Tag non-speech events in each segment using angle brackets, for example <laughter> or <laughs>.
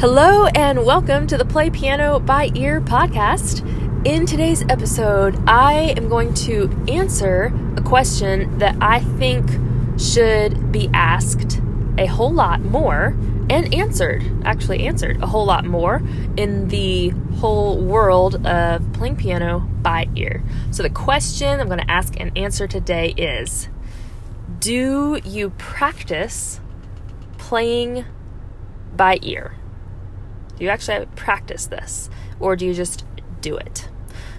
Hello, and welcome to the Play Piano by Ear podcast. In today's episode, I am going to answer a question that I think should be asked a whole lot more and answered, actually, answered a whole lot more in the whole world of playing piano by ear. So, the question I'm going to ask and answer today is Do you practice playing by ear? Do you actually practice this or do you just do it?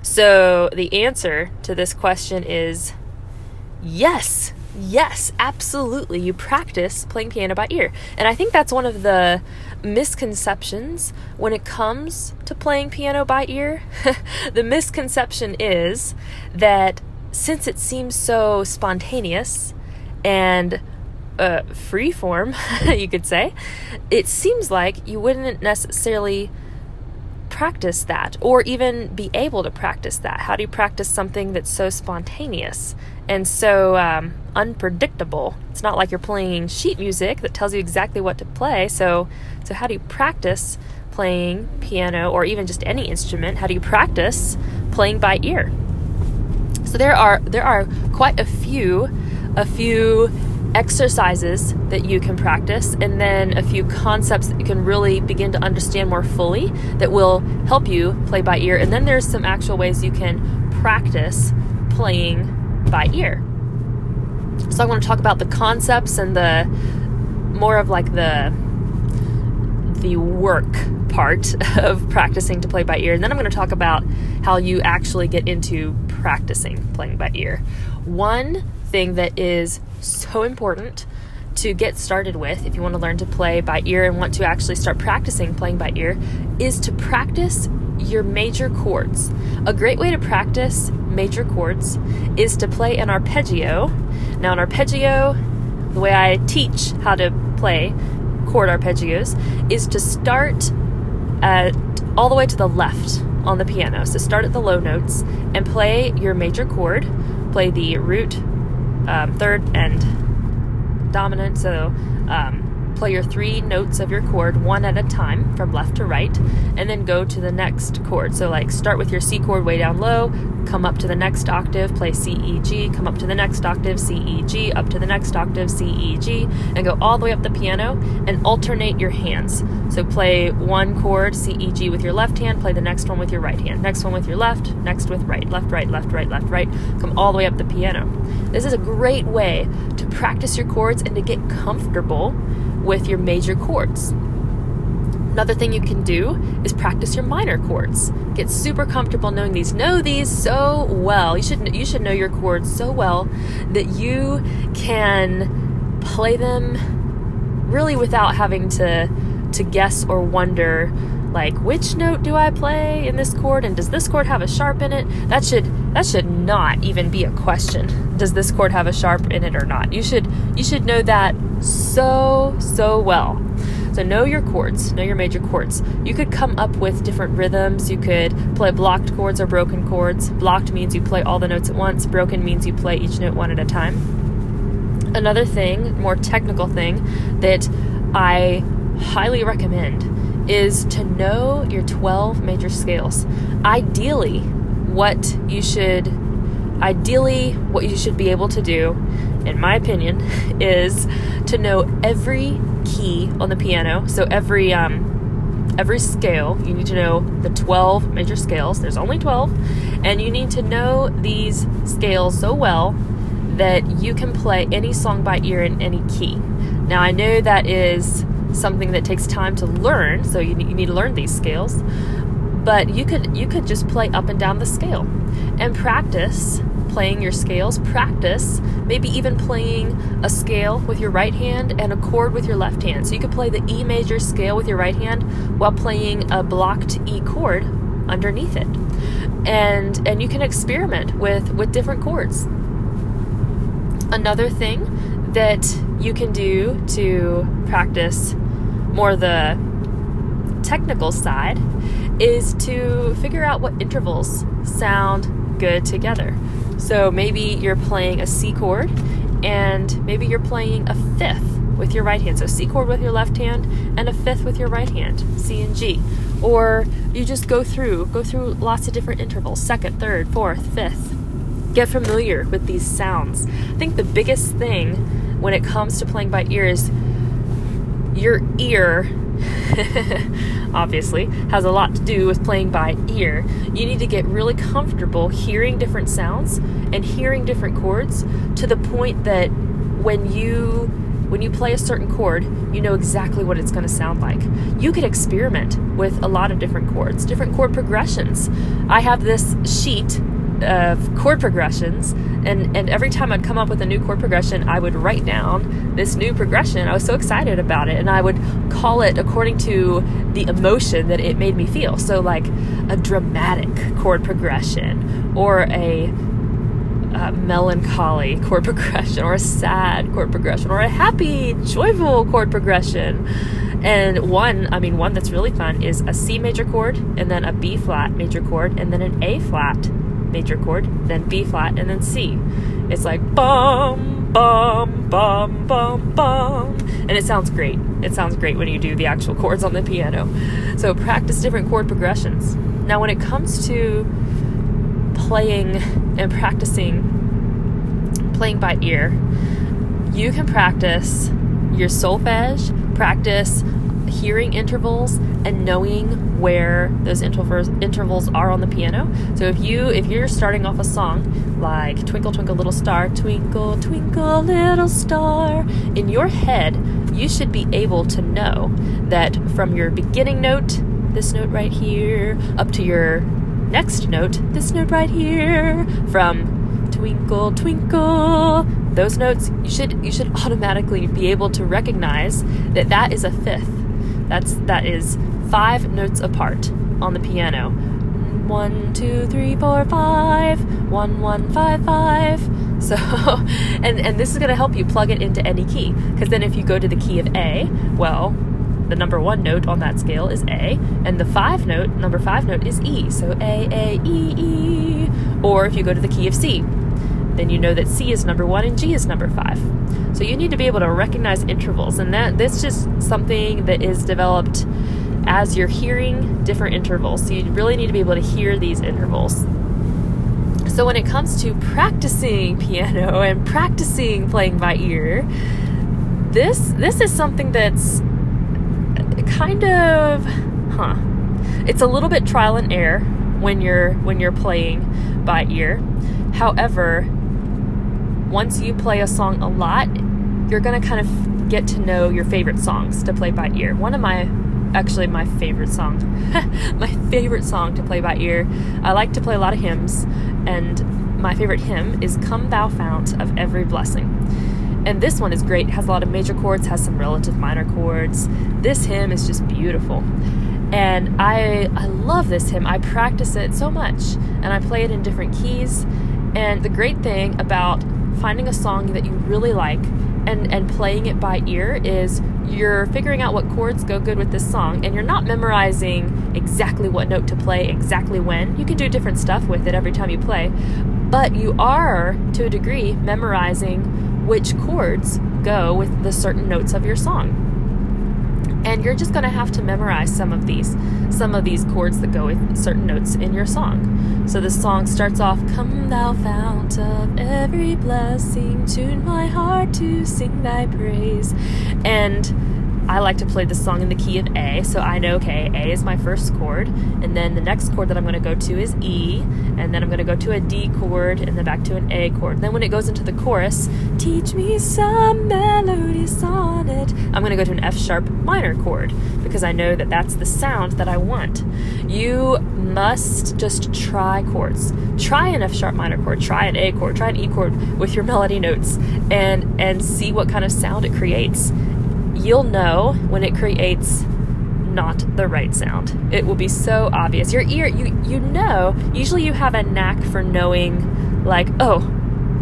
So the answer to this question is yes. Yes, absolutely. You practice playing piano by ear. And I think that's one of the misconceptions when it comes to playing piano by ear. <laughs> the misconception is that since it seems so spontaneous and uh, free form, <laughs> you could say, it seems like you wouldn't necessarily practice that or even be able to practice that. How do you practice something that's so spontaneous and so um, unpredictable? It's not like you're playing sheet music that tells you exactly what to play. So, so how do you practice playing piano or even just any instrument? How do you practice playing by ear? So there are there are quite a few a few exercises that you can practice, and then a few concepts that you can really begin to understand more fully that will help you play by ear. And then there's some actual ways you can practice playing by ear. So I want to talk about the concepts and the more of like the the work part <laughs> of practicing to play by ear. And then I'm going to talk about how you actually get into practicing playing by ear. One thing that is so important to get started with if you want to learn to play by ear and want to actually start practicing playing by ear is to practice your major chords. A great way to practice major chords is to play an arpeggio. Now, an arpeggio, the way I teach how to play chord arpeggios is to start at, all the way to the left on the piano. So start at the low notes and play your major chord. Play the root, um, third, and dominant. So um, play your three notes of your chord one at a time from left to right, and then go to the next chord. So, like, start with your C chord way down low, come up to the next octave, play C, E, G, come up to the next octave, C, E, G, up to the next octave, C, E, G, and go all the way up the piano and alternate your hands. So, play one chord, C, E, G, with your left hand, play the next one with your right hand, next one with your left, next with right, left, right, left, right, left, right, come all the way up the piano. This is a great way to practice your chords and to get comfortable with your major chords. Another thing you can do is practice your minor chords. Get super comfortable knowing these. Know these so well. You should you should know your chords so well that you can play them really without having to to guess or wonder like which note do I play in this chord and does this chord have a sharp in it? That should that should not even be a question. Does this chord have a sharp in it or not? You should you should know that so so well. So know your chords, know your major chords. You could come up with different rhythms. You could play blocked chords or broken chords. Blocked means you play all the notes at once. Broken means you play each note one at a time. Another thing, more technical thing that I highly recommend is to know your 12 major scales. Ideally, what you should ideally what you should be able to do in my opinion <laughs> is to know every key on the piano. So every um, every scale you need to know the 12 major scales. There's only 12 and you need to know these scales so well that you can play any song by ear in any key. Now i know that is something that takes time to learn so you, you need to learn these scales. But you could you could just play up and down the scale and practice playing your scales practice maybe even playing a scale with your right hand and a chord with your left hand. So you could play the e major scale with your right hand while playing a blocked e chord underneath it. And and you can experiment with with different chords. Another thing that you can do to practice more the technical side is to figure out what intervals sound good together. So maybe you're playing a C chord and maybe you're playing a fifth with your right hand. So C chord with your left hand and a fifth with your right hand, C and G. Or you just go through, go through lots of different intervals, second, third, fourth, fifth. Get familiar with these sounds. I think the biggest thing when it comes to playing by ear is your ear <laughs> obviously, has a lot to do with playing by ear. You need to get really comfortable hearing different sounds and hearing different chords to the point that when you when you play a certain chord, you know exactly what it's going to sound like. You could experiment with a lot of different chords, different chord progressions. I have this sheet of chord progressions and and every time I'd come up with a new chord progression I would write down this new progression. I was so excited about it and I would call it according to the emotion that it made me feel. So like a dramatic chord progression or a, a melancholy chord <laughs> progression or a sad chord progression or a happy joyful chord progression. And one, I mean, one that's really fun is a C major chord, and then a B flat major chord, and then an A flat major chord, then B flat, and then C. It's like bum, bum, bum, bum, bum. And it sounds great. It sounds great when you do the actual chords on the piano. So practice different chord progressions. Now, when it comes to playing and practicing playing by ear, you can practice your solfege, practice hearing intervals and knowing where those intervals intervals are on the piano. So if you if you're starting off a song like Twinkle Twinkle Little Star, Twinkle Twinkle Little Star, in your head you should be able to know that from your beginning note, this note right here, up to your next note, this note right here, from twinkle twinkle those notes you should you should automatically be able to recognize that that is a fifth that's that is five notes apart on the piano. One, two, three, four, five. One, one, five, five. <laughs> So, and and this is going to help you plug it into any key because then if you go to the key of A, well, the number one note on that scale is A, and the five note, number five note is E. So A, A, E, E. Or if you go to the key of C, then you know that C is number one and G is number five. So you need to be able to recognize intervals, and that that's just something that is developed as you're hearing different intervals. So you really need to be able to hear these intervals. So when it comes to practicing piano <laughs> and practicing playing by ear, this this is something that's kind of huh. It's a little bit trial and error when you're when you're playing by ear. However, once you play a song a lot, you're going to kind of get to know your favorite songs to play by ear. One of my actually my favorite song. <laughs> my favorite song to play by ear. I like to play a lot of hymns and my favorite hymn is Come Thou Fount of Every Blessing. And this one is great. It has a lot of major chords, has some relative minor chords. This hymn is just beautiful. And I I love this hymn. I practice it so much and I play it in different keys. And the great thing about finding a song that you really like and, and playing it by ear is you're figuring out what chords go good with this song and you're not memorizing exactly what note to play exactly when. You can do different stuff with it every time you play, but you are, to a degree, memorizing which chords go with the certain notes of your song and you're just going to have to memorize some of these some of these chords that go with certain notes in your song. So the song starts off come thou fount of every blessing tune my heart to sing thy praise. And I like to play the song in the key of A, so I know, okay, A is my first chord, and then the next chord that I'm going to go to is E, and then I'm going to go to a D chord, and then back to an A chord. Then when it goes into the chorus, teach me some melody sonnet, I'm going to go to an F sharp minor chord, because I know that that's the sound that I want. You must just try chords. Try an F sharp minor chord, try an A chord, try an E chord with your melody notes, and, and see what kind of sound it creates you'll know when it creates not the right sound. It will be so obvious. Your ear, you you know. Usually, you have a knack for knowing, like, oh,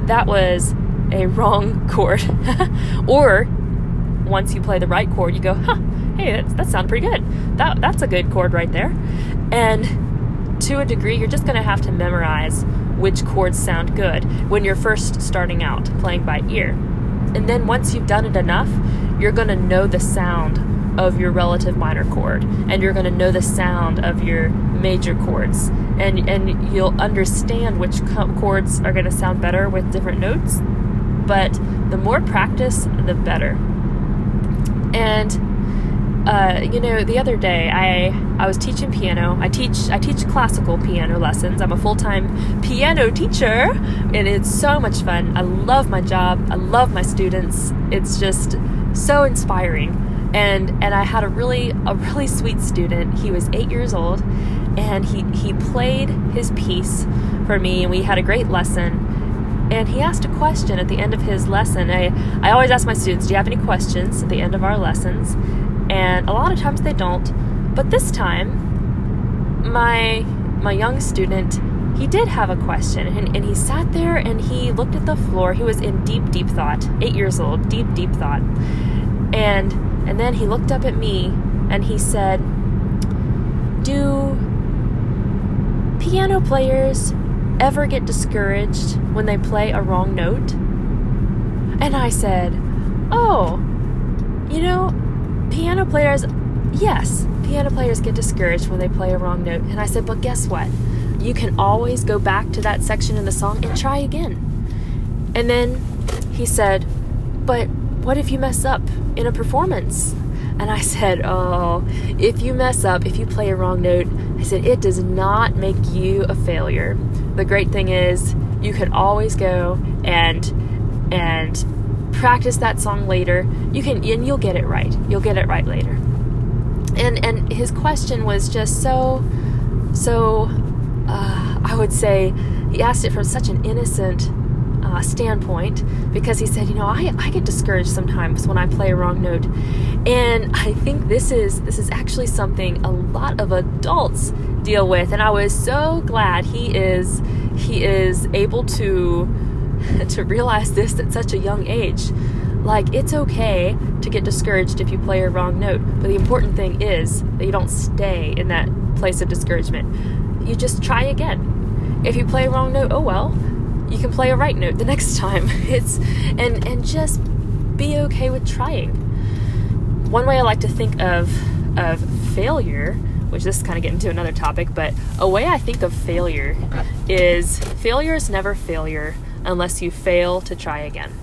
that was a wrong chord, <laughs> or once you play the right chord, you go, huh, hey, that's, that sounds pretty good. That that's a good chord right there. And to a degree, you're just going to have to memorize which chords sound good when you're first starting out playing by ear. And then once you've done it enough, you're going to know the sound of your relative minor chord and you're going to know the sound of your major chords. And and you'll understand which chords are going to sound better with different notes but the more practice the better. And uh, you know the other day i i was teaching piano. I teach i teach classical piano lessons. I'm a full-time piano teacher and it's so much fun. I love my job. I love my students. It's just so inspiring and and I had a really a really sweet student. He was eight years old, and he he played his piece for me, and we had a great lesson. And he asked a question at the end of his lesson. I I always ask my students, "Do you have any questions at the end of our lessons?" And a lot of times they don't, but this time, my my young student he did have a question and, and he sat there and he looked at the floor he was in deep deep thought eight years old deep deep thought and and then he looked up at me and he said, Do piano players ever get discouraged when they play a wrong note? And I said, Oh, you know, piano players, yes, piano players get discouraged when they play a wrong note. And I said, But guess what? You can always go back to that section in the song and try again. And then he said, But what if you mess up in a performance? And I said, Oh, if you mess up, if you play a wrong note, I said, it does not make you a failure. The great thing is you can always go and and practice that song later. You can and you'll get it right. You'll get it right later. And and his question was just so so uh, I would say he asked it from such an innocent uh, standpoint because he said, you know, I, I get discouraged sometimes when I play a wrong note, and I think this is this is actually something a lot of adults deal with, and I was so glad he is he is able to <laughs> to realize this at such a young age. Like it's okay to get discouraged if you play a wrong note, but the important thing is that you don't stay in that place of discouragement. You just try again. If you play a wrong note, oh well, you can play a right note the next time. <laughs> It's and and just be okay with trying. One way I like to think of of failure, which this is kind of getting to another topic, but a way I think of failure is failure is never failure unless you fail to try again. <laughs>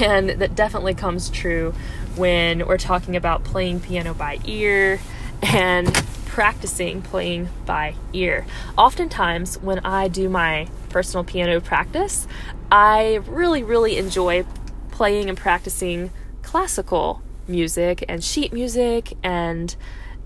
And that definitely comes true when we're talking about playing piano by ear and practicing playing by ear. Oftentimes, when I do my personal piano practice, I really, really enjoy playing and practicing classical music and sheet music and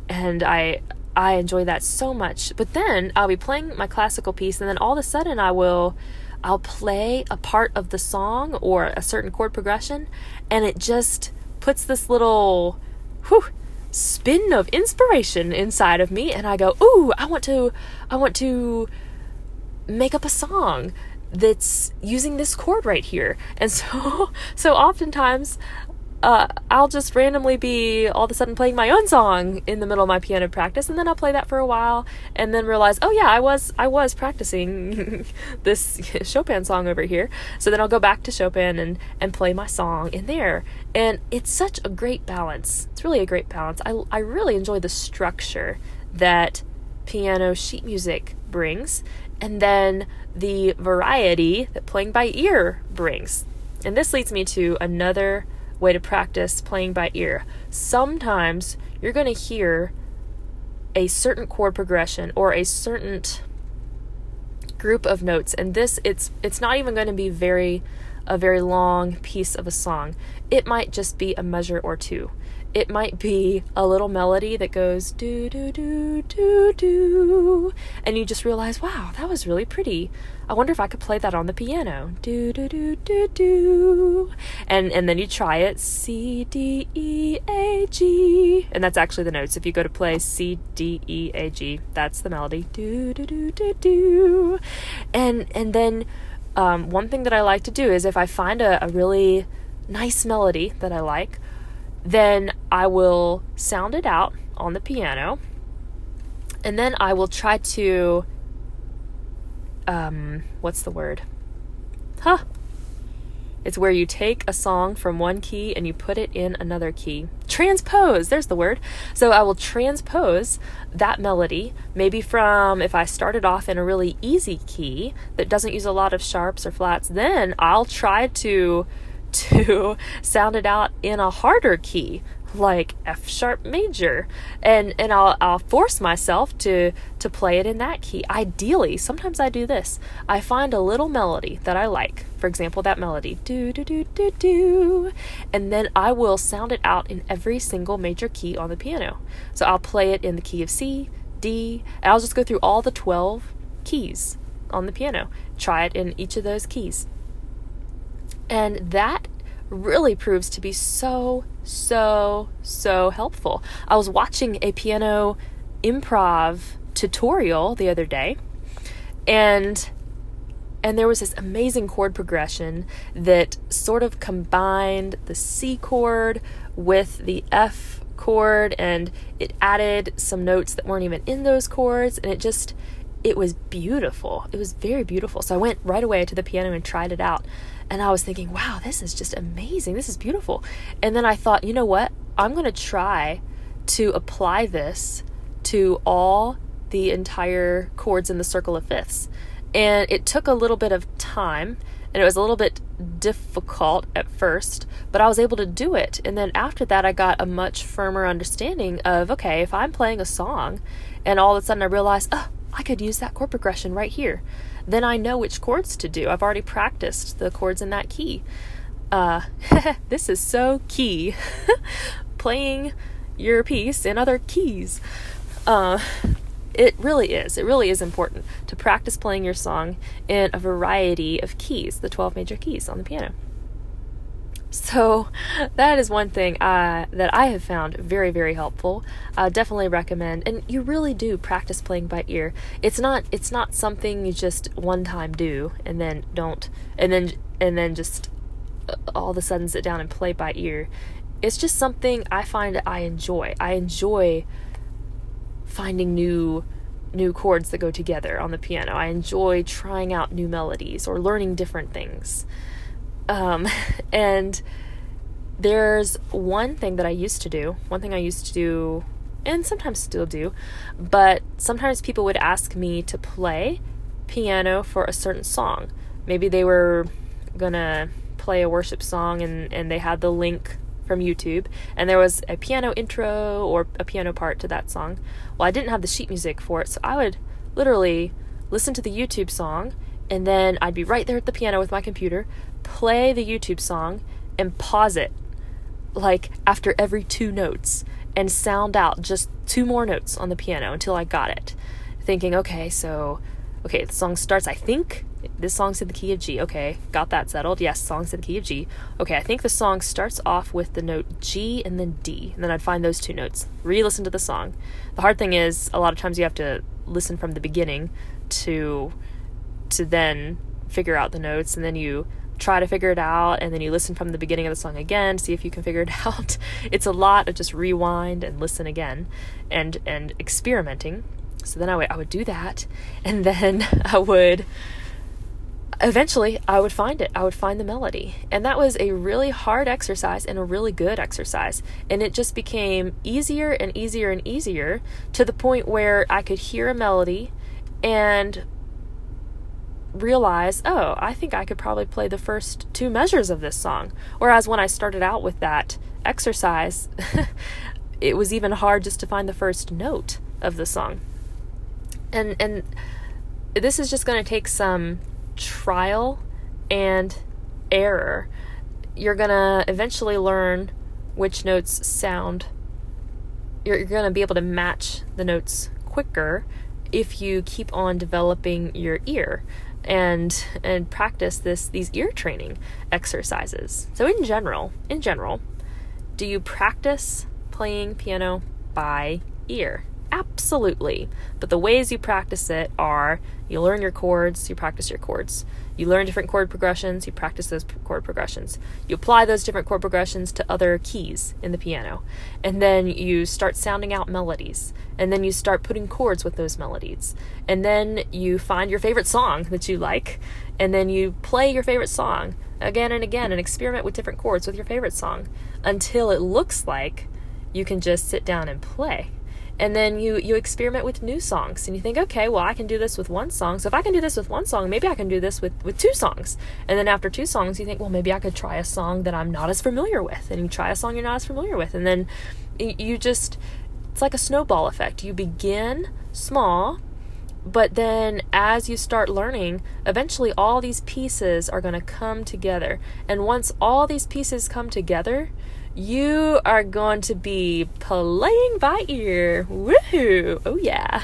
and I I enjoy that so much. But then I'll be playing my classical piece and then all of a sudden I will I'll play a part of the song or a certain chord progression and it just puts this little whew, spin of inspiration inside of me and I go, "Ooh, I want to I want to make up a song that's using this chord right here." And so <laughs> so oftentimes uh, I'll just randomly be all of a sudden playing my own song in the middle of my piano practice, and then I'll play that for a while, and then realize, oh yeah, I was I was practicing <laughs> this <laughs> Chopin song over here. So then I'll go back to Chopin and and play my song in there, and it's such a great balance. It's really a great balance. I I really enjoy the structure that piano sheet music brings, and then the variety that playing by ear brings. And this leads me to another way to practice playing by ear. Sometimes you're going to hear a certain chord progression or a certain group of notes and this it's it's not even going to be very a very long piece of a song. It might just be a measure or two. It might be a little melody that goes do do do do do and you just realize wow that was really pretty. I wonder if i could play that on the piano. Do do do do do. And and then you try it. C d e a g. And that's actually the notes. If you go to play c d e a g that's the melody. Do do do do do. And and then um, one thing that i like to do is if i find a, a really nice melody that i like then I will sound it out on the piano, and then I will try to, um, what's the word? Huh? It's where you take a song from one key and you put it in another key. Transpose, there's the word. So I will transpose that melody, maybe from if I started off in a really easy key that doesn't use a lot of sharps or flats, then I'll try to <laughs> to sound it out in a harder key like F sharp major and and I'll I'll force myself to to play it in that key. Ideally, sometimes I do this. I find a little melody that I like. For example, that melody do do do do do and then I will sound it out in every single major key on the piano. So I'll play it in the key of C, D, and I'll just go through all the 12 keys on the piano. Try it in each of those keys. And that really proves to be so, so, so helpful. I was watching a piano improv tutorial the other day and and there was this amazing chord progression that sort of combined the C chord with the F chord and it added some notes that weren't even in those chords and it just it was beautiful. It was very beautiful. So I went right away to the piano and tried it out. And I was thinking, wow, this is just amazing. This is beautiful. And then I thought, you know what? I'm going to try to apply this to all the entire chords in the circle of fifths. And it took a little bit of time and it was a little bit difficult at first, but I was able to do it. And then after that, I got a much firmer understanding of okay, if I'm playing a song and all of a sudden I realize, oh, I could use that chord progression right here then I know which chords to do. I've already practiced the chords in that key. Uh, <laughs> this is so key. <laughs> Playing your piece in other keys. Uh, it really is. It really is important to practice playing your song in a variety of keys, the 12 major keys on the piano. So that is one thing uh, that I have found very, very helpful. Definitely recommend, and you really do practice playing by ear. It's not it's not something you just one time do and then don't, and then and then just uh, all of a sudden sit down and play by ear. It's just something I find I enjoy. I enjoy finding new new chords that go together on the piano. I enjoy trying out new melodies or learning different things. Um, <laughs> and there's one thing that I used to do, one thing I used to do, and sometimes still do, but sometimes people would ask me to play piano for a certain song. Maybe they were gonna play a worship song and, and they had the link from YouTube and there was a piano intro or a piano part to that song. Well, I didn't have the sheet music for it, so I would literally listen to the YouTube song and then I'd be right there at the piano with my computer, play the YouTube song and pause it like after every two notes and sound out just two more notes on the piano until I got it. Thinking, okay, so okay, the song starts, I think this song's in the key of G. Okay, got that settled. Yes, song's in the key of G. Okay, I think the song starts off with the note G and then D. And then I'd find those two notes. Re listen to the song. The hard thing is, a lot of times you have to listen from the beginning to to then figure out the notes and then you try to figure it out and then you listen from the beginning of the song again see if you can figure it <laughs> out. It's a lot of just rewind and listen again and and experimenting. So then i would i would do that and then <laughs> i would eventually i would find it. I would find the melody. And that was a really hard exercise and a really good exercise. And it just became easier and easier and easier to the point where i could hear a melody and realize, oh, I think I could probably play the first two measures of this song. Whereas when I started out with that exercise, <laughs> it was even hard just to find the first note of the song. And and this is just going to take some trial and error. You're going to eventually learn which notes sound you're, you're going to be able to match the notes quicker if you keep on developing your ear and and practice this these ear training exercises. So in general, in general, do you practice playing piano by ear? Absolutely. But the ways you practice it are you learn your chords, you practice your chords. You learn different chord progressions, you practice those chord progressions. You apply those different chord progressions to other keys in the piano. And then you start sounding out melodies. And then you start putting chords with those melodies. And then you find your favorite song that you like. And then you play your favorite song again and again and experiment with different chords with your favorite song until it looks like you can just sit down and play and then you you experiment with new songs and you think okay well i can do this with one song. So if i can do this with one song maybe i can do this with with two songs. And then after two songs you think well maybe i could try a song that i'm not as familiar with. And you try a song you're not as familiar with. And then you just it's like a snowball effect. You begin small but then as you start learning, eventually all these pieces are going to come together. And once all these pieces come together, you are going to be playing by ear. Woohoo! Oh, yeah.